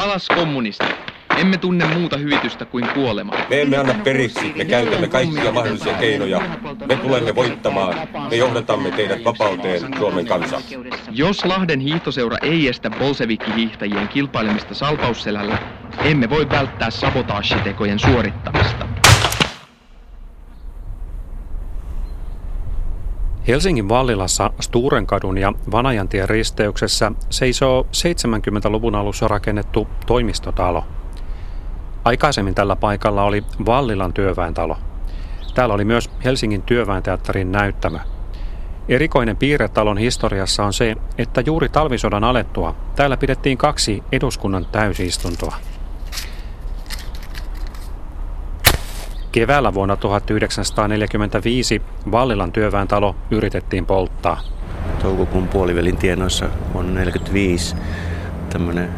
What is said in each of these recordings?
Alas kommunistit. Emme tunne muuta hyvitystä kuin kuolema. Me emme anna periksi, me käytämme kaikkia mahdollisia keinoja. Me tulemme voittamaan, me johdatamme teidät vapauteen, Suomen kansa. Jos Lahden hiihtoseura ei estä bolsevikki-hiihtäjien kilpailemista salpausselällä, emme voi välttää sabotaashitekojen suorittamista. Helsingin Vallilassa Sturenkadun ja Vanajantien risteyksessä seisoo 70-luvun alussa rakennettu toimistotalo. Aikaisemmin tällä paikalla oli Vallilan työväentalo. Täällä oli myös Helsingin työväenteatterin näyttämö. Erikoinen piirre talon historiassa on se, että juuri talvisodan alettua täällä pidettiin kaksi eduskunnan täysistuntoa. Keväällä vuonna 1945 Vallilan työväentalo yritettiin polttaa. Toukokuun puolivälin tienoissa vuonna 1945 tämmöinen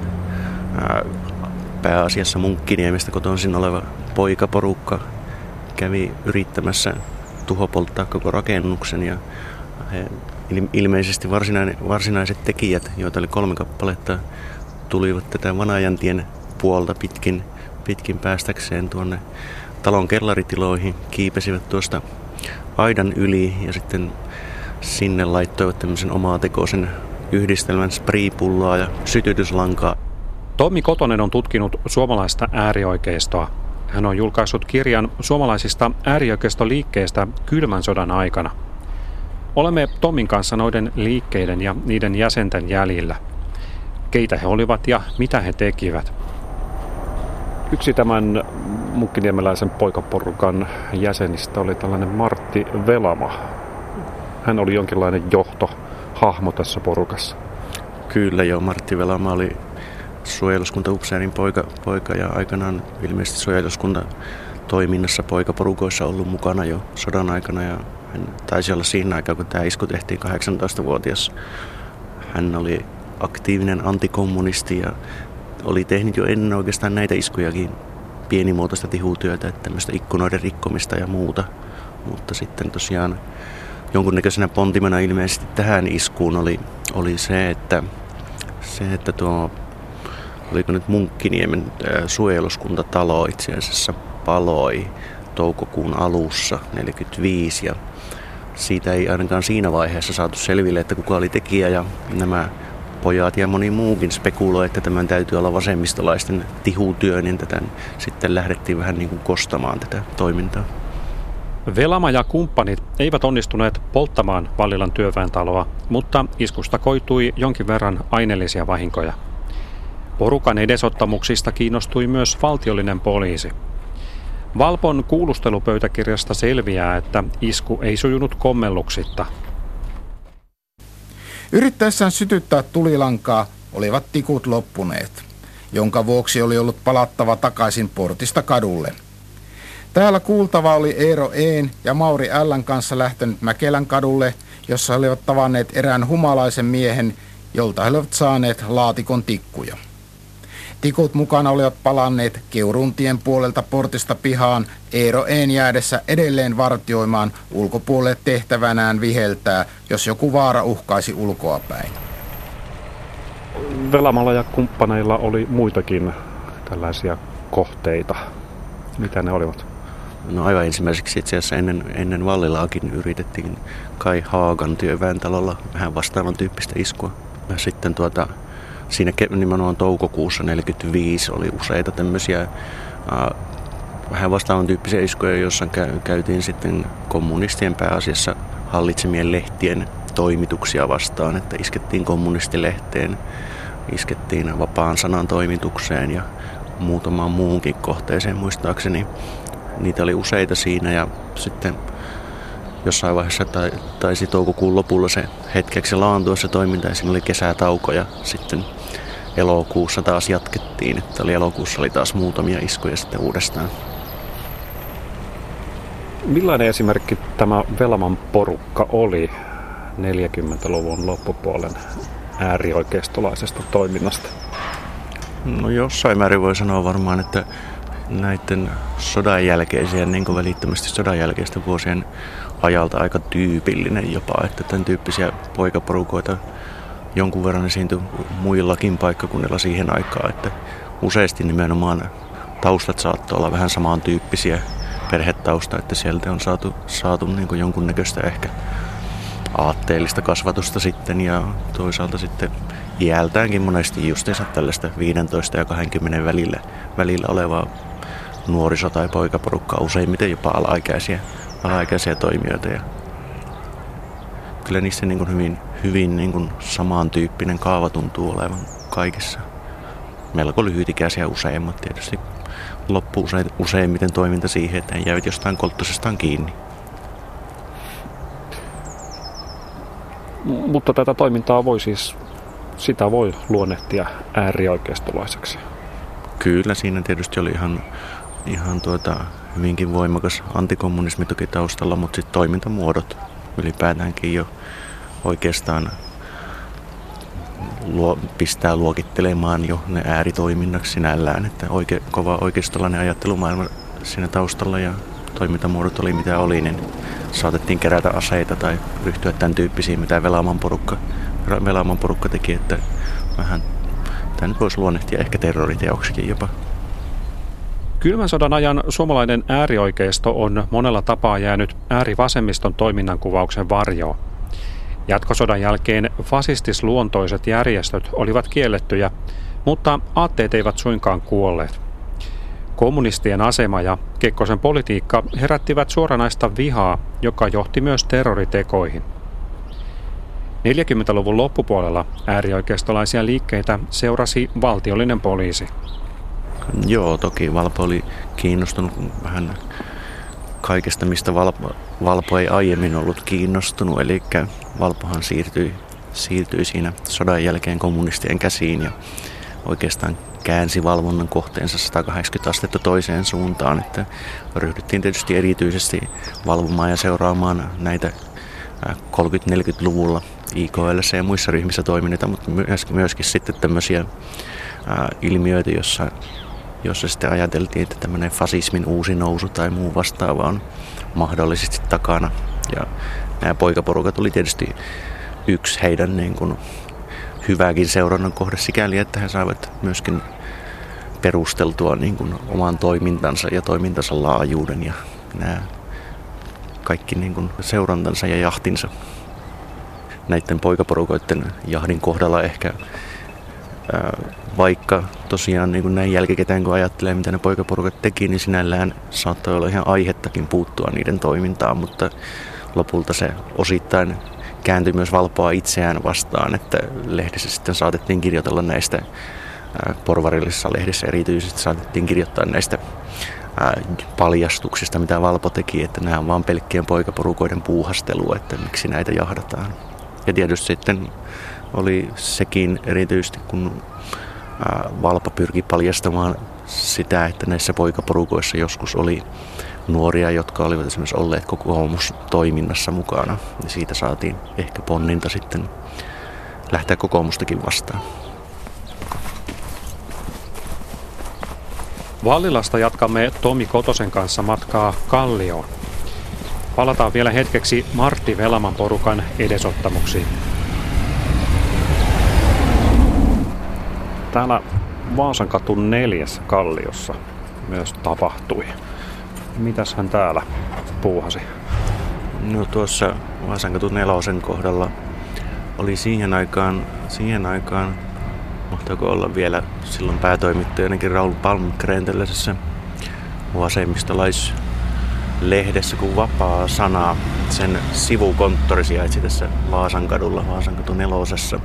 pääasiassa Munkkiniemestä kotoisin oleva poikaporukka kävi yrittämässä tuhopolttaa koko rakennuksen ja he, ilmeisesti varsinaiset tekijät, joita oli kolme kappaletta, tulivat tätä Vanajantien puolta pitkin, pitkin päästäkseen tuonne talon kellaritiloihin, kiipesivät tuosta aidan yli ja sitten sinne laittoivat tämmöisen omaa tekoisen yhdistelmän spriipulloa ja sytytyslankaa. Tommi Kotonen on tutkinut suomalaista äärioikeistoa. Hän on julkaissut kirjan suomalaisista äärioikeistoliikkeistä kylmän sodan aikana. Olemme Tommin kanssa noiden liikkeiden ja niiden jäsenten jäljillä. Keitä he olivat ja mitä he tekivät. Yksi tämän mukkiniemeläisen poikaporukan jäsenistä oli tällainen Martti Velama. Hän oli jonkinlainen johtohahmo tässä porukassa. Kyllä joo, Martti Velama oli suojeluskuntaupseerin poika, poika ja aikanaan ilmeisesti suojeluskunta toiminnassa poikaporukoissa ollut mukana jo sodan aikana ja hän taisi olla siinä aikaa, kun tämä isku tehtiin 18-vuotias. Hän oli aktiivinen antikommunisti ja oli tehnyt jo ennen oikeastaan näitä iskujakin pienimuotoista tihutyötä, että tämmöistä ikkunoiden rikkomista ja muuta. Mutta sitten tosiaan jonkunnäköisenä pontimena ilmeisesti tähän iskuun oli, oli se, että, se, että tuo, oliko nyt Munkkiniemen suojeluskuntatalo itse asiassa paloi toukokuun alussa 45 ja siitä ei ainakaan siinä vaiheessa saatu selville, että kuka oli tekijä ja nämä pojat ja moni muukin spekuloi, että tämän täytyy olla vasemmistolaisten tihutyö, niin tätä sitten lähdettiin vähän niin kuin kostamaan tätä toimintaa. Velama ja kumppanit eivät onnistuneet polttamaan Vallilan työväentaloa, mutta iskusta koitui jonkin verran aineellisia vahinkoja. Porukan edesottamuksista kiinnostui myös valtiollinen poliisi. Valpon kuulustelupöytäkirjasta selviää, että isku ei sujunut kommelluksitta. Yrittäessään sytyttää tulilankaa olivat tikut loppuneet, jonka vuoksi oli ollut palattava takaisin portista kadulle. Täällä kuultava oli Eero Een ja Mauri Ällän kanssa lähtenyt Mäkelän kadulle, jossa he olivat tavanneet erään humalaisen miehen, jolta he olivat saaneet laatikon tikkuja. Tikut mukana olivat palanneet Keuruntien puolelta portista pihaan Eero Een jäädessä edelleen vartioimaan ulkopuolelle tehtävänään viheltää, jos joku vaara uhkaisi ulkoapäin. Velamalla ja kumppaneilla oli muitakin tällaisia kohteita. Mitä ne olivat? No aivan ensimmäiseksi itse asiassa ennen, ennen Vallilaakin yritettiin Kai Haagan työväentalolla vähän vastaavan tyyppistä iskua. Ja sitten tuota, siinä nimenomaan toukokuussa 1945 oli useita tämmöisiä vähän vastaavan tyyppisiä iskuja, joissa käytiin sitten kommunistien pääasiassa hallitsemien lehtien toimituksia vastaan, että iskettiin kommunistilehteen, iskettiin vapaan sanan toimitukseen ja muutamaan muuhunkin kohteeseen muistaakseni. Niitä oli useita siinä ja sitten jossain vaiheessa taisi toukokuun lopulla se hetkeksi laantua se toiminta ja siinä oli kesätauko ja sitten elokuussa taas jatkettiin, että oli elokuussa oli taas muutamia iskuja sitten uudestaan. Millainen esimerkki tämä Velman porukka oli 40-luvun loppupuolen äärioikeistolaisesta toiminnasta? No jossain määrin voi sanoa varmaan, että näiden sodan jälkeisiä, niin kuin välittömästi sodan jälkeistä vuosien ajalta aika tyypillinen jopa, että tämän tyyppisiä poikaporukoita jonkun verran esiintyi muillakin paikkakunnilla siihen aikaan, että useasti nimenomaan taustat saattoi olla vähän samantyyppisiä perhetausta, että sieltä on saatu, saatu niin kuin jonkunnäköistä ehkä aatteellista kasvatusta sitten ja toisaalta sitten iältäänkin monesti justiinsa tällaista 15 ja 20 välillä, välillä olevaa nuoriso- tai poikaporukkaa, useimmiten jopa alaikäisiä, alaikäisiä toimijoita. Ja kyllä niissä niin hyvin, hyvin niin kuin samantyyppinen kaava tuntuu olevan kaikissa. Melko lyhytikäisiä useimmat tietysti. Loppuu usein, useimmiten toiminta siihen, että he jäävät jostain kolttosestaan kiinni. Mutta tätä toimintaa voi siis, sitä voi luonnehtia äärioikeistolaiseksi. Kyllä, siinä tietysti oli ihan, ihan tuota, hyvinkin voimakas antikommunismi toki taustalla, mutta sitten toimintamuodot ylipäätäänkin jo oikeastaan luo, pistää luokittelemaan jo ne ääritoiminnaksi sinällään, että oike, kova oikeistolainen ajattelumaailma siinä taustalla ja toimintamuodot oli mitä oli, niin saatettiin kerätä aseita tai ryhtyä tämän tyyppisiin, mitä Velaaman porukka, Velaaman porukka teki, että vähän tämä nyt voisi luonnehtia ehkä terroriteoksikin jopa. Kylmän sodan ajan suomalainen äärioikeisto on monella tapaa jäänyt äärivasemmiston toiminnan kuvauksen varjoon. Jatkosodan jälkeen fasistisluontoiset järjestöt olivat kiellettyjä, mutta aatteet eivät suinkaan kuolleet. Kommunistien asema ja Kekkosen politiikka herättivät suoranaista vihaa, joka johti myös terroritekoihin. 40-luvun loppupuolella äärioikeistolaisia liikkeitä seurasi valtiollinen poliisi. Joo, toki Valpo oli kiinnostunut vähän kaikesta, mistä Valpo, Valpo ei aiemmin ollut kiinnostunut. Eli Valpohan siirtyi, siirtyi siinä sodan jälkeen kommunistien käsiin ja oikeastaan käänsi valvonnan kohteensa 180 astetta toiseen suuntaan. Että ryhdyttiin tietysti erityisesti valvomaan ja seuraamaan näitä 30-40-luvulla IKL ja muissa ryhmissä toimineita, mutta myöskin sitten tämmöisiä ilmiöitä, jossa jossa sitten ajateltiin, että tämmöinen fasismin uusi nousu tai muu vastaava on mahdollisesti takana. Ja nämä poikaporukat oli tietysti yksi heidän niin kuin hyväkin seurannan kohde sikäli, että he saivat myöskin perusteltua niin kuin oman toimintansa ja toimintansa laajuuden ja nämä kaikki niin kuin seurantansa ja jahtinsa. Näiden poikaporukoiden jahdin kohdalla ehkä vaikka tosiaan niin kuin näin jälkikäteen kun ajattelee, mitä ne poikaporukat teki, niin sinällään saattoi olla ihan aihettakin puuttua niiden toimintaan, mutta lopulta se osittain kääntyi myös valpoa itseään vastaan, että lehdessä sitten saatettiin kirjoitella näistä porvarillisessa lehdessä erityisesti saatettiin kirjoittaa näistä paljastuksista, mitä Valpo teki, että nämä on vain pelkkien poikaporukoiden puuhastelua, että miksi näitä jahdataan. Ja tietysti sitten oli sekin erityisesti, kun Valpa pyrki paljastamaan sitä, että näissä poikaporukoissa joskus oli nuoria, jotka olivat esimerkiksi olleet kokoomustoiminnassa mukana. Ja siitä saatiin ehkä ponninta sitten lähteä kokoomustakin vastaan. Vallilasta jatkamme Tomi Kotosen kanssa matkaa Kallioon. Palataan vielä hetkeksi Martti Velaman porukan edesottamuksiin. Täällä Vaasankatun neljäs kalliossa myös tapahtui. Mitäs hän täällä puuhasi? No tuossa Vaasankatun nelosen kohdalla oli siihen aikaan, siihen aikaan mahtaako olla vielä silloin päätoimittajanakin Raul Palmgren tällaisessa vasemmistolaislehdessä kuin Vapaa Sana. Sen sivukonttori sijaitsi tässä Vaasankadulla, Vaasankatu nelosessa.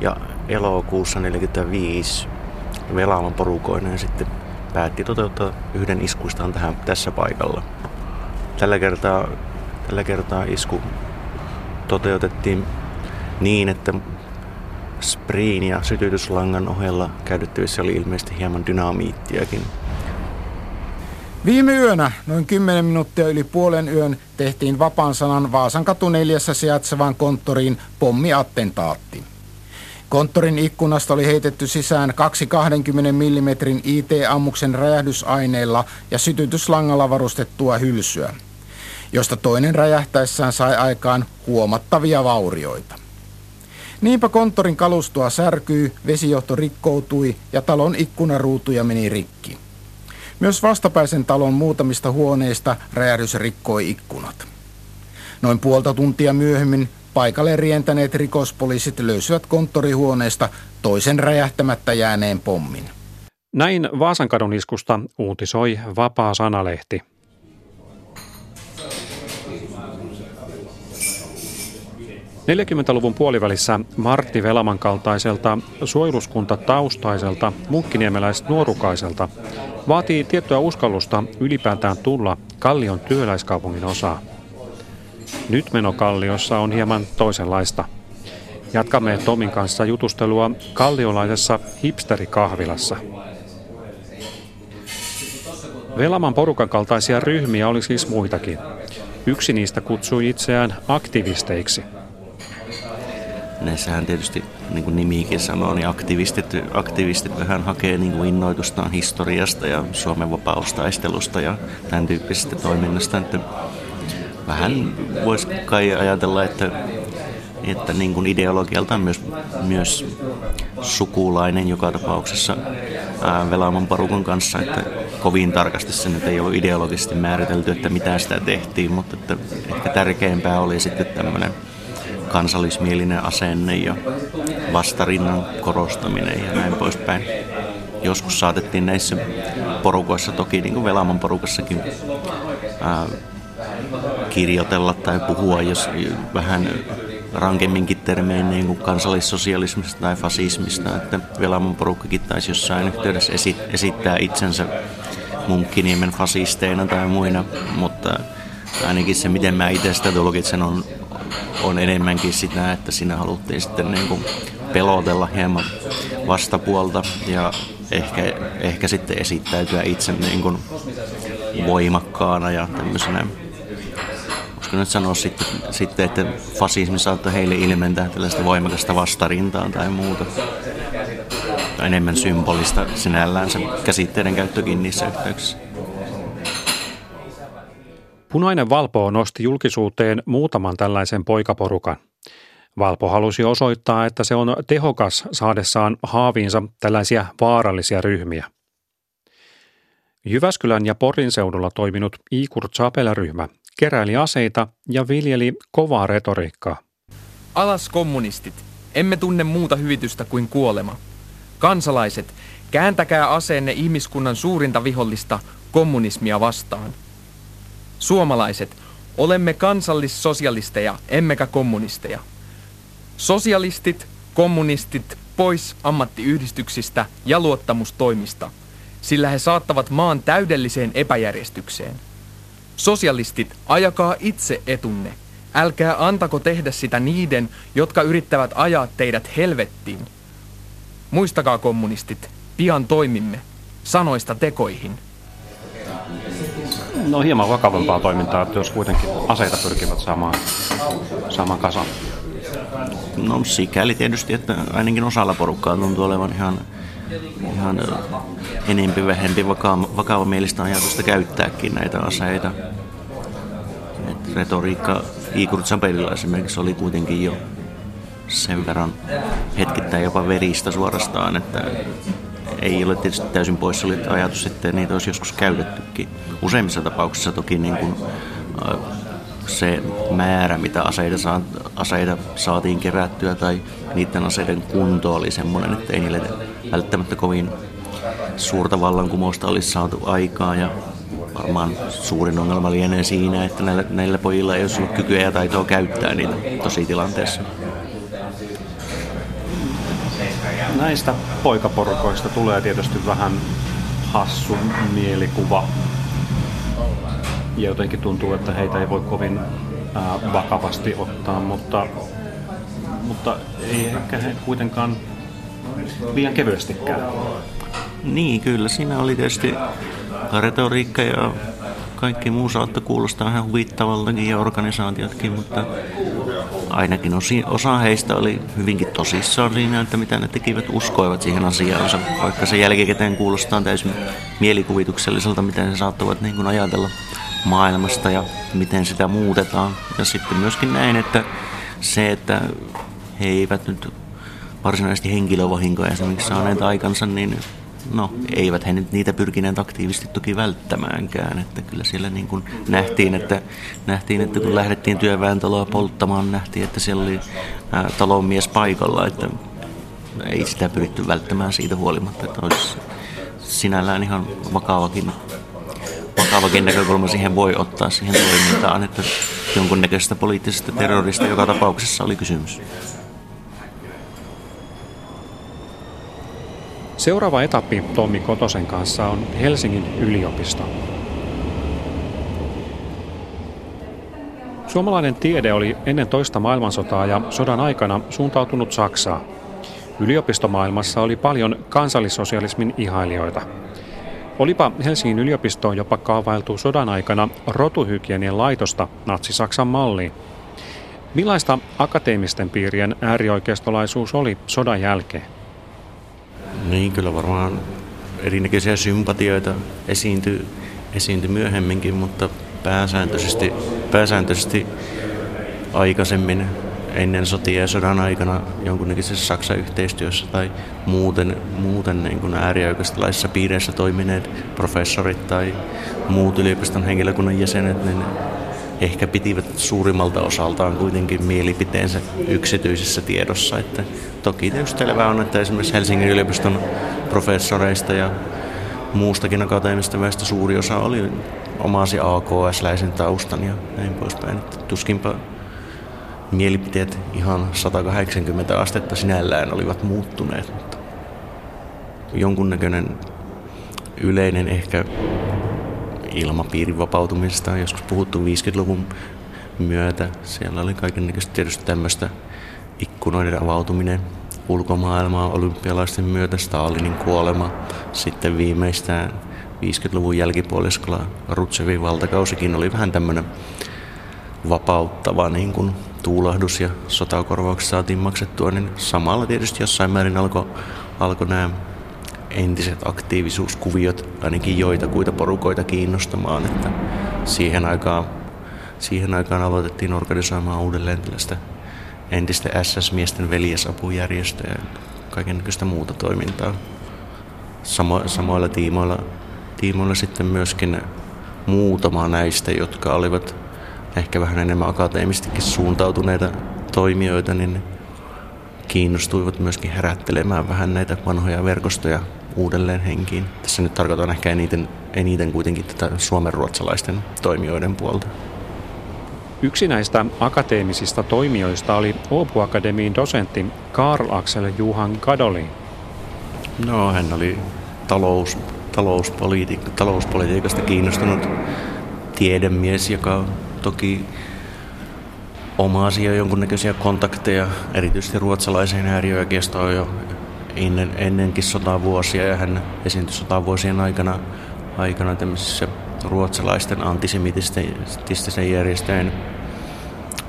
Ja elokuussa 1945 Velaaman porukoinen sitten päätti toteuttaa yhden iskuistaan tähän, tässä paikalla. Tällä kertaa, tällä kertaa isku toteutettiin niin, että spriin ja sytytyslangan ohella käytettävissä oli ilmeisesti hieman dynamiittiakin. Viime yönä, noin 10 minuuttia yli puolen yön, tehtiin vapaan sanan Vaasan katu neljässä sijaitsevaan konttoriin pommiattentaatti. Konttorin ikkunasta oli heitetty sisään kaksi 20 mm IT-ammuksen räjähdysaineilla ja sytytyslangalla varustettua hylsyä, josta toinen räjähtäessään sai aikaan huomattavia vaurioita. Niinpä konttorin kalustoa särkyy, vesijohto rikkoutui ja talon ikkunaruutuja meni rikki. Myös vastapäisen talon muutamista huoneista räjähdys rikkoi ikkunat. Noin puolta tuntia myöhemmin paikalle rientäneet rikospoliisit löysivät konttorihuoneesta toisen räjähtämättä jääneen pommin. Näin Vaasankadun iskusta uutisoi Vapaa Sanalehti. Neljäkymmentäluvun puolivälissä Martti Velaman kaltaiselta suojeluskunta taustaiselta nuorukaiselta vaatii tiettyä uskallusta ylipäätään tulla Kallion työläiskaupungin osaa. Nyt meno Kalliossa on hieman toisenlaista. Jatkamme Tomin kanssa jutustelua kalliolaisessa hipsterikahvilassa. Velaman porukan kaltaisia ryhmiä oli siis muitakin. Yksi niistä kutsui itseään aktivisteiksi. Näissähän tietysti, niin kuin nimiikin sanoo, niin aktivistit, aktivistit vähän hakee niin kuin innoitustaan historiasta ja Suomen vapaustaistelusta ja tämän tyyppisestä toiminnasta. Että vähän voisi kai ajatella, että, että niin kuin ideologialta myös, myös sukulainen joka tapauksessa ää, Velaamon porukon kanssa, että kovin tarkasti se nyt ei ollut ideologisesti määritelty, että mitä sitä tehtiin, mutta että ehkä tärkeämpää oli sitten tämmöinen kansallismielinen asenne ja vastarinnan korostaminen ja näin poispäin. Joskus saatettiin näissä porukoissa, toki niin kuin Velaamon porukassakin, ää, kirjoitella tai puhua, jos vähän rankemminkin termein niin kuin kansallissosialismista tai fasismista, että Velamon porukkakin taisi jossain yhteydessä esittää itsensä Munkkiniemen fasisteina tai muina, mutta ainakin se, miten mä itse sitä tulkitsen, on, on enemmänkin sitä, että siinä haluttiin sitten niin kuin pelotella hieman vastapuolta ja ehkä, ehkä sitten esittäytyä itse niin kuin voimakkaana ja tämmöisenä voisiko nyt sanoa sitten, sitten että fasismi saattaa heille ilmentää tällaista voimakasta vastarintaa tai muuta. Tai enemmän symbolista sinällään se käsitteiden käyttökin niissä yhteyksissä. Punainen Valpo nosti julkisuuteen muutaman tällaisen poikaporukan. Valpo halusi osoittaa, että se on tehokas saadessaan haaviinsa tällaisia vaarallisia ryhmiä. Jyväskylän ja Porin seudulla toiminut Iikur Chapel-ryhmä keräili aseita ja viljeli kovaa retoriikkaa. Alas kommunistit, emme tunne muuta hyvitystä kuin kuolema. Kansalaiset, kääntäkää aseenne ihmiskunnan suurinta vihollista, kommunismia vastaan. Suomalaiset, olemme kansallissosialisteja, emmekä kommunisteja. Sosialistit, kommunistit, pois ammattiyhdistyksistä ja luottamustoimista, sillä he saattavat maan täydelliseen epäjärjestykseen. Sosialistit, ajakaa itse etunne. Älkää antako tehdä sitä niiden, jotka yrittävät ajaa teidät helvettiin. Muistakaa kommunistit, pian toimimme. Sanoista tekoihin. No hieman vakavampaa toimintaa, että jos kuitenkin aseita pyrkivät saamaan, saamaan kasaan. No sikäli tietysti, että ainakin osalla porukkaa tuntuu olevan ihan, ihan enempi vähempi vakava, vakavamielistä ajatusta käyttääkin näitä aseita. Et retoriikka Igor Zabelilla esimerkiksi oli kuitenkin jo sen verran hetkittäin jopa veristä suorastaan, että ei ole tietysti täysin poissa oli ajatus, että niitä olisi joskus käytettykin. Useimmissa tapauksissa toki niin kuin, se määrä, mitä aseita, saa, aseita saatiin kerättyä tai niiden aseiden kunto oli semmoinen, että ei niille välttämättä kovin suurta vallankumousta olisi saatu aikaa ja varmaan suurin ongelma lienee siinä, että näillä, näillä pojilla ei olisi ollut kykyä ja taitoa käyttää niitä tosi tilanteessa. Näistä poikaporukoista tulee tietysti vähän hassu mielikuva. Ja jotenkin tuntuu, että heitä ei voi kovin ää, vakavasti ottaa, mutta, mutta ei ehkä he kuitenkaan liian kevyestikään. Niin, kyllä. Siinä oli tietysti retoriikka ja kaikki muu saattoi kuulostaa ihan huvittavaltakin ja organisaatiotkin, mutta ainakin osa heistä oli hyvinkin tosissaan siinä, että mitä ne tekivät, uskoivat siihen asiaansa, vaikka se jälkikäteen kuulostaa täysin mielikuvitukselliselta, miten he saattavat niin kuin ajatella maailmasta ja miten sitä muutetaan. Ja sitten myöskin näin, että se, että he eivät nyt varsinaisesti henkilövahinkoja esimerkiksi saaneet aikansa, niin no eivät he nyt niitä pyrkineet aktiivisesti toki välttämäänkään. Että kyllä siellä niin kuin nähtiin, että, nähtiin, että kun lähdettiin työväentaloa polttamaan, nähtiin, että siellä oli talonmies paikalla, että ei sitä pyritty välttämään siitä huolimatta, että olisi sinällään ihan vakavakin, vakavakin näkökulma siihen voi ottaa siihen toimintaan, että jonkunnäköisestä poliittisesta terrorista joka tapauksessa oli kysymys. Seuraava etappi Tommi Kotosen kanssa on Helsingin yliopisto. Suomalainen tiede oli ennen toista maailmansotaa ja sodan aikana suuntautunut Saksaan. Yliopistomaailmassa oli paljon kansallissosialismin ihailijoita. Olipa Helsingin yliopistoon jopa kaavailtu sodan aikana rotuhygienien laitosta natsi-Saksan malliin. Millaista akateemisten piirien äärioikeistolaisuus oli sodan jälkeen? Niin, kyllä varmaan erinäköisiä sympatioita esiintyi, esiintyi myöhemminkin, mutta pääsääntöisesti, pääsääntöisesti aikaisemmin ennen sotia ja sodan aikana jonkunnäköisessä Saksan yhteistyössä tai muuten, muuten niin kuin äärioikeistolaisissa piireissä toimineet professorit tai muut yliopiston henkilökunnan jäsenet, niin ehkä pitivät suurimmalta osaltaan kuitenkin mielipiteensä yksityisessä tiedossa. Että toki tietysti selvää on, että esimerkiksi Helsingin yliopiston professoreista ja muustakin akateemista väestä suuri osa oli omasi AKS-läisen taustan ja näin poispäin. Että tuskinpa mielipiteet ihan 180 astetta sinällään olivat muuttuneet, mutta jonkunnäköinen yleinen ehkä ilmapiirin vapautumisesta on joskus puhuttu 50-luvun myötä. Siellä oli kaikenlaista tietysti tämmöistä ikkunoiden avautuminen ulkomaailmaa olympialaisten myötä, Stalinin kuolema, sitten viimeistään 50-luvun jälkipuoliskolla Rutsevin valtakausikin oli vähän tämmöinen vapauttava niin kuin tuulahdus ja sotakorvaukset saatiin maksettua, niin samalla tietysti jossain määrin alkoi alko nämä entiset aktiivisuuskuviot ainakin joitakuita porukoita kiinnostamaan, että siihen aikaan, siihen aikaan aloitettiin organisoimaan uudelleen tällaista entistä SS-miesten veljesapujärjestöjä ja kaikenlaista muuta toimintaa. Samo, samoilla tiimoilla, tiimoilla sitten myöskin muutama näistä, jotka olivat ehkä vähän enemmän akateemistikin suuntautuneita toimijoita, niin kiinnostuivat myöskin herättelemään vähän näitä vanhoja verkostoja uudelleen henkiin. Tässä nyt tarkoitan ehkä eniten, eniten kuitenkin tätä suomenruotsalaisten toimijoiden puolta. Yksi näistä akateemisista toimijoista oli Åbo Akademiin dosentti Karl Axel Juhan Kadoli. No, hän oli talous, talouspolitiik- talouspolitiikasta kiinnostunut tiedemies, joka toki omasi jo jonkunnäköisiä kontakteja, erityisesti ruotsalaiseen äärioikeistoon jo ennen, ennenkin sotavuosia ja hän esiintyi sotavuosien aikana, aikana tämmöisissä ruotsalaisten antisemitistisen järjestöjen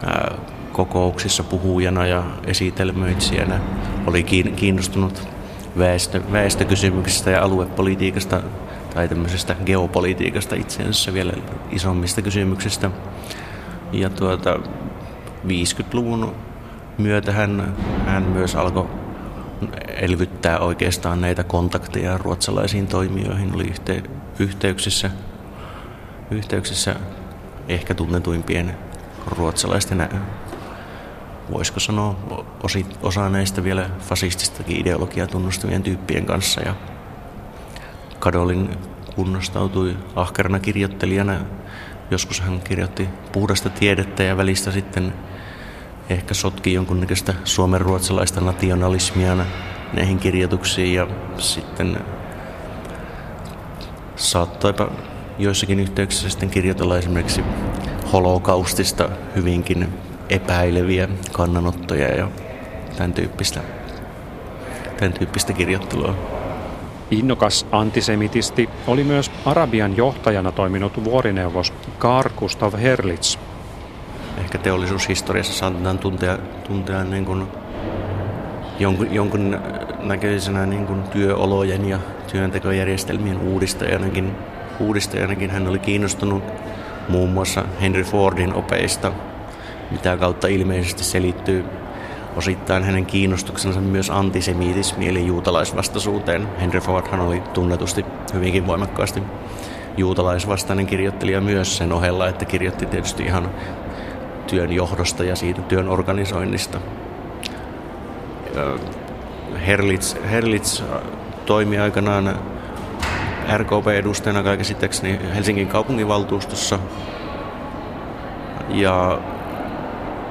ää, kokouksissa puhujana ja esitelmöitsijänä. Oli kiinnostunut väestö, väestökysymyksistä ja aluepolitiikasta tai tämmöisestä geopolitiikasta itse asiassa vielä isommista kysymyksistä. Ja tuota, 50-luvun myötä hän, hän myös alkoi elvyttää oikeastaan näitä kontakteja ruotsalaisiin toimijoihin, oli yhte, yhteyksissä, yhteyksissä ehkä tunnetuimpien ruotsalaisten, voisiko sanoa, osi, osa näistä vielä fasististakin ideologiaa tunnustavien tyyppien kanssa. Ja Kadolin kunnostautui ahkerana kirjoittelijana. Joskus hän kirjoitti puhdasta tiedettä ja välistä sitten ehkä sotki jonkunnäköistä suomen-ruotsalaista nationalismia näihin kirjoituksiin ja sitten saattoipa joissakin yhteyksissä sitten kirjoitella esimerkiksi holokaustista hyvinkin epäileviä kannanottoja ja tämän tyyppistä, tämän tyyppistä kirjoittelua. Innokas antisemitisti oli myös Arabian johtajana toiminut vuorineuvos Karl Gustav Herlitz – ehkä teollisuushistoriassa saatetaan tuntea, tuntea niin kuin jonkun, jonkun näköisenä niin kuin työolojen ja työntekojärjestelmien uudistajanakin. uudistajanakin. Hän oli kiinnostunut muun muassa Henry Fordin opeista, mitä kautta ilmeisesti selittyy osittain hänen kiinnostuksensa myös antisemitismi eli juutalaisvastaisuuteen. Henry Fordhan oli tunnetusti hyvinkin voimakkaasti juutalaisvastainen kirjoittelija myös sen ohella, että kirjoitti tietysti ihan työn johdosta ja siitä työn organisoinnista. Herlitz, Herlitz toimi aikanaan RKP-edustajana kaiken Helsingin kaupunginvaltuustossa ja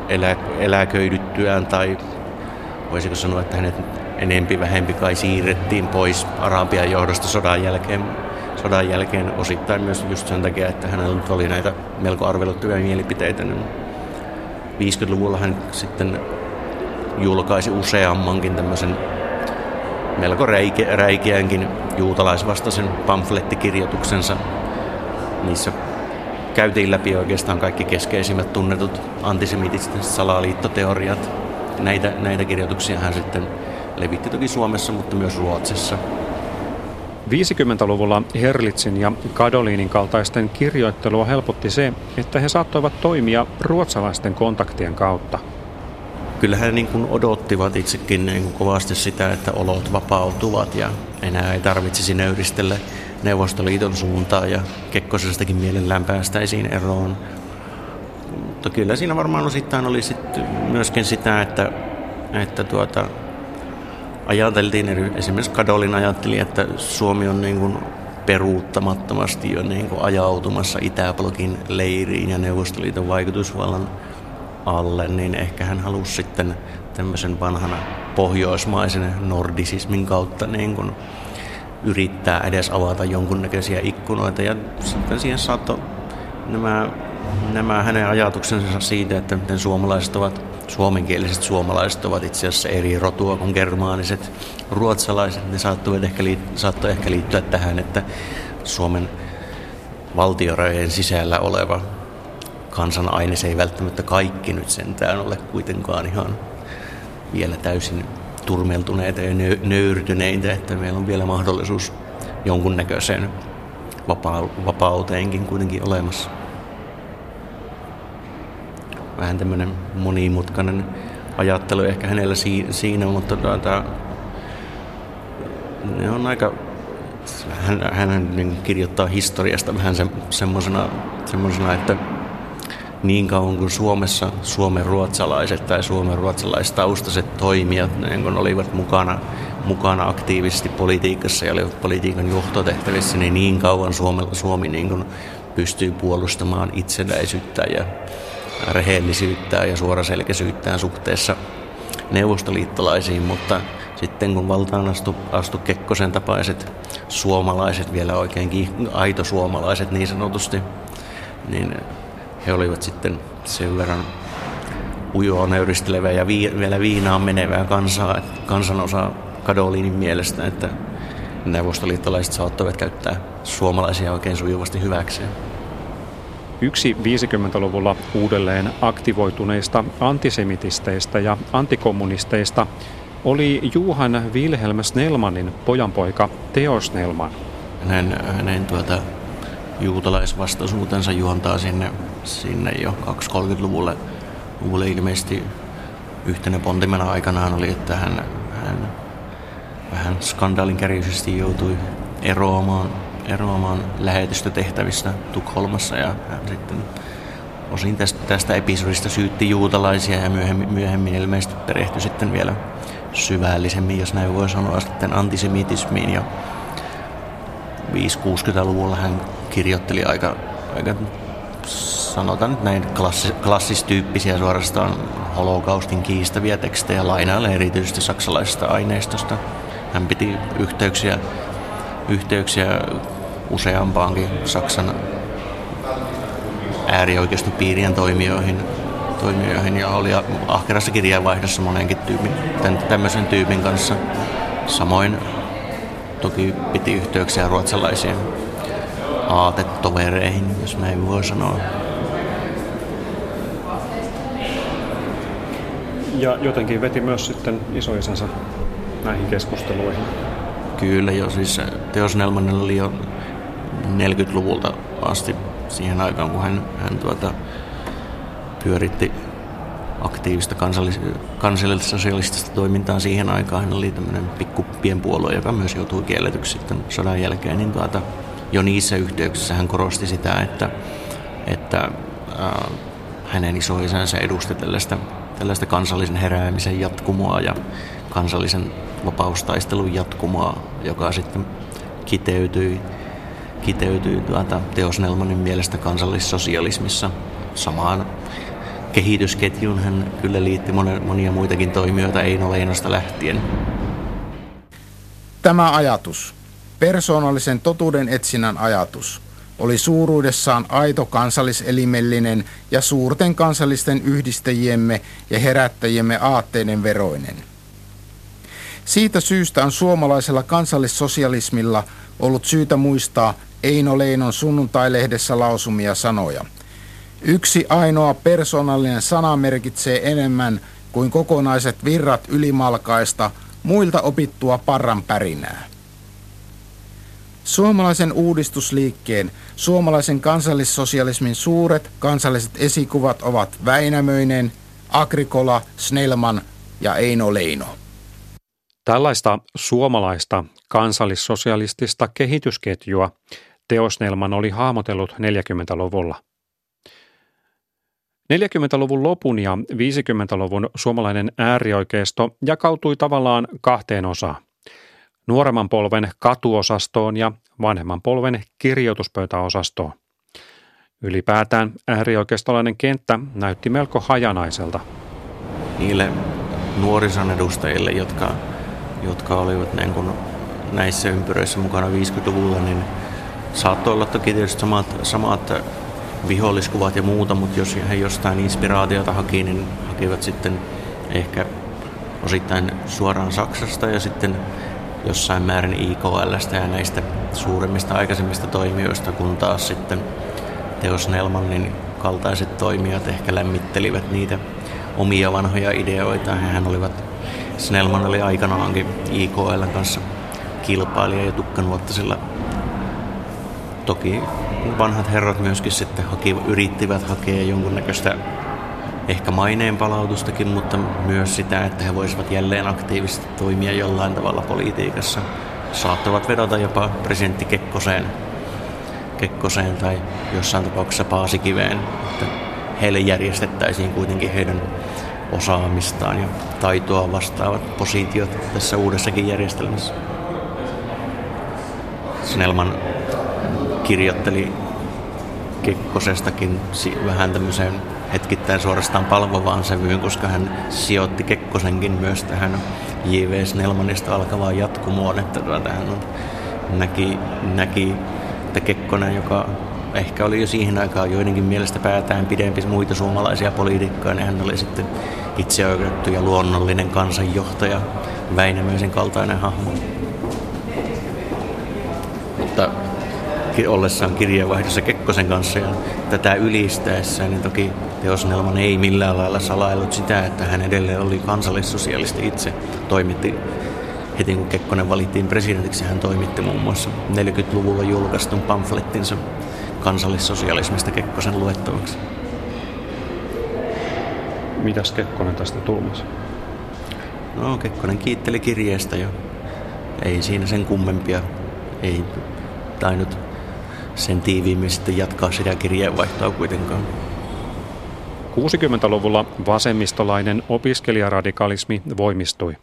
elä, eläköidyttyään tai voisiko sanoa, että hänet enempi vähempi kai siirrettiin pois Arabian johdosta sodan jälkeen, sodan jälkeen osittain myös just sen takia, että hänellä oli näitä melko arveluttavia mielipiteitä. Niin 50-luvulla hän sitten julkaisi useammankin tämmöisen melko räike, räikeänkin juutalaisvastaisen pamflettikirjoituksensa. Niissä käytiin läpi oikeastaan kaikki keskeisimmät tunnetut antisemitiset salaliittoteoriat. Näitä, näitä kirjoituksia hän sitten levitti toki Suomessa, mutta myös Ruotsissa. 50-luvulla Herlitzin ja Kadolinin kaltaisten kirjoittelua helpotti se, että he saattoivat toimia ruotsalaisten kontaktien kautta. Kyllähän niin kuin odottivat itsekin niin kuin kovasti sitä, että olot vapautuvat ja enää ei tarvitsisi nöyristellä Neuvostoliiton suuntaan ja Kekkosestakin mielellään päästäisiin eroon. Mutta kyllä siinä varmaan osittain oli sitten myöskin sitä, että, että tuota, ajateltiin, esimerkiksi Kadolin ajatteli, että Suomi on niin kuin peruuttamattomasti jo niin kuin ajautumassa Itäblogin leiriin ja Neuvostoliiton vaikutusvallan alle, niin ehkä hän halusi sitten tämmöisen vanhana pohjoismaisen nordisismin kautta niin kuin yrittää edes avata jonkunnäköisiä ikkunoita. Ja sitten siihen saattoi nämä, nämä hänen ajatuksensa siitä, että miten suomalaiset ovat, suomenkieliset suomalaiset ovat itse asiassa eri rotua kuin germaaniset ruotsalaiset, ne saattoi ehkä, saattoi ehkä liittyä tähän, että Suomen valtiorajojen sisällä oleva kansan aine, se ei välttämättä kaikki nyt sentään ole kuitenkaan ihan vielä täysin turmeltuneita ja nöyrtyneitä, että meillä on vielä mahdollisuus jonkunnäköiseen vapauteenkin kuitenkin olemassa. Vähän tämmöinen monimutkainen ajattelu ehkä hänellä siinä, mutta tuota, ne on aika hän, hän kirjoittaa historiasta vähän se, semmoisena, semmoisena, että niin kauan kuin Suomessa suomen ruotsalaiset tai suomen ruotsalaistaustaiset toimijat niin kun olivat mukana, mukana aktiivisesti politiikassa ja olivat politiikan johtotehtävissä, niin niin kauan Suomi, Suomi niin kun pystyy puolustamaan itsenäisyyttä ja rehellisyyttä ja suoraselkäisyyttään suhteessa neuvostoliittolaisiin, mutta sitten kun valtaan astu, astu Kekkosen tapaiset suomalaiset, vielä oikein aito suomalaiset niin sanotusti, niin he olivat sitten sen verran ujoa nöyristelevää ja vi- vielä viinaan menevää kansaa, kansanosaa Kadolinin mielestä, että neuvostoliittolaiset saattoivat käyttää suomalaisia oikein sujuvasti hyväkseen. Yksi 50-luvulla uudelleen aktivoituneista antisemitisteistä ja antikommunisteista oli Juhan Wilhelm Snellmanin pojanpoika Theo Snellman. Hänen, hänen tuota, juutalaisvastaisuutensa juontaa sinne, sinne jo 230-luvulle. Luvulle ilmeisesti yhtenä pontimena aikanaan oli, että hän, hän vähän skandaalinkäriisesti joutui eroamaan, eroamaan lähetystötehtävistä Tukholmassa ja hän sitten osin tästä, tästä episodista syytti juutalaisia ja myöhemmin, myöhemmin ilmeisesti perehtyi sitten vielä syvällisemmin, jos näin voi sanoa, sitten antisemitismiin ja 5-60-luvulla hän kirjoitteli aika, aika sanotaan nyt näin klassi, klassistyyppisiä suorastaan holokaustin kiistäviä tekstejä lainailla erityisesti saksalaisesta aineistosta. Hän piti yhteyksiä, yhteyksiä useampaankin Saksan äärioikeistopiirien toimijoihin, toimijoihin ja oli ahkerassa kirjeenvaihdossa monenkin tyypin, tämän, tämmöisen tyypin kanssa. Samoin toki piti yhteyksiä ruotsalaisiin aatetovereihin, jos näin voi sanoa. Ja jotenkin veti myös sitten isoisänsä näihin keskusteluihin. Kyllä jo, siis Teos Nelmanilla oli jo 40-luvulta asti siihen aikaan, kun hän, hän tuota, pyöritti, aktiivista kansallis- kansallis-sosialistista toimintaa siihen aikaan. Hän oli tämmöinen pikku pienpuolue, joka myös joutui kielletyksi sitten sodan jälkeen. Niin tuota, jo niissä yhteyksissä hän korosti sitä, että, että äh, hänen isoisänsä edusti tällaista, tällaista kansallisen heräämisen jatkumoa ja kansallisen vapaustaistelun jatkumoa, joka sitten kiteytyi, kiteytyi tuota, Teos Nelmanin mielestä kansallissosialismissa samaan kehitysketjun hän kyllä liitti monia muitakin toimijoita Eino Leinosta lähtien. Tämä ajatus, persoonallisen totuuden etsinnän ajatus, oli suuruudessaan aito kansalliselimellinen ja suurten kansallisten yhdistäjiemme ja herättäjiemme aatteiden veroinen. Siitä syystä on suomalaisella kansallissosialismilla ollut syytä muistaa Eino Leinon sunnuntai-lehdessä lausumia sanoja – Yksi ainoa persoonallinen sana merkitsee enemmän kuin kokonaiset virrat ylimalkaista muilta opittua parran pärinää. Suomalaisen uudistusliikkeen, suomalaisen kansallissosialismin suuret kansalliset esikuvat ovat Väinämöinen, Agrikola, Snellman ja Eino Leino. Tällaista suomalaista kansallissosialistista kehitysketjua Teosnelman oli hahmotellut 40-luvulla. 40-luvun lopun ja 50-luvun suomalainen äärioikeisto jakautui tavallaan kahteen osaan. Nuoremman polven katuosastoon ja vanhemman polven kirjoituspöytäosastoon. Ylipäätään äärioikeistolainen kenttä näytti melko hajanaiselta. Niille nuorison edustajille, jotka, jotka olivat niin kuin näissä ympyröissä mukana 50-luvulla, niin saattoi olla toki tietysti samat, samat viholliskuvat ja muuta, mutta jos he jostain inspiraatiota haki, niin hakivat sitten ehkä osittain suoraan Saksasta ja sitten jossain määrin IKLstä ja näistä suuremmista aikaisemmista toimijoista, kun taas sitten Teos Nelmanin kaltaiset toimijat ehkä lämmittelivät niitä omia vanhoja ideoita. Hehän olivat, Snellman oli aikanaankin IKL kanssa kilpailija ja tukkanuottasilla toki vanhat herrat myöskin sitten haki, yrittivät hakea jonkunnäköistä ehkä maineen palautustakin, mutta myös sitä, että he voisivat jälleen aktiivisesti toimia jollain tavalla politiikassa. Saattavat vedota jopa presidentti Kekkoseen, Kekkoseen tai jossain tapauksessa Paasikiveen, että heille järjestettäisiin kuitenkin heidän osaamistaan ja taitoa vastaavat positiot tässä uudessakin järjestelmässä. Snellman kirjoitteli Kekkosestakin vähän tämmöiseen hetkittäin suorastaan palvovaan sävyyn, koska hän sijoitti Kekkosenkin myös tähän J.V. Snellmanista alkavaan jatkumoon, että tuota, hän on, näki, näki, että Kekkonen, joka ehkä oli jo siihen aikaan joidenkin mielestä päätään pidempi muita suomalaisia poliitikkoja, niin hän oli sitten itseoikeutettu ja luonnollinen kansanjohtaja, Väinämöisen kaltainen hahmo. Mutta ollessaan kirjeenvaihdossa Kekkosen kanssa ja tätä ylistäessä, niin toki Teos Nelman ei millään lailla salaillut sitä, että hän edelleen oli kansallissosialisti itse. Toimitti heti kun Kekkonen valittiin presidentiksi, hän toimitti muun muassa 40-luvulla julkaistun pamflettinsa kansallissosialismista Kekkosen luettavaksi. Mitäs Kekkonen tästä tulmasi? No, Kekkonen kiitteli kirjeestä jo. Ei siinä sen kummempia. Ei tainnut sen tiiviimmin sitten jatkaa sitä kirjeenvaihtoa kuitenkaan. 60-luvulla vasemmistolainen opiskelijaradikalismi voimistui.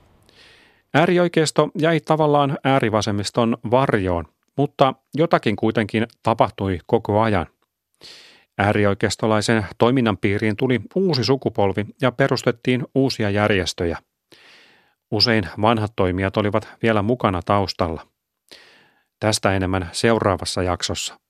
Äärioikeisto jäi tavallaan äärivasemmiston varjoon, mutta jotakin kuitenkin tapahtui koko ajan. Äärioikeistolaisen toiminnan piiriin tuli uusi sukupolvi ja perustettiin uusia järjestöjä. Usein vanhat toimijat olivat vielä mukana taustalla. Tästä enemmän seuraavassa jaksossa.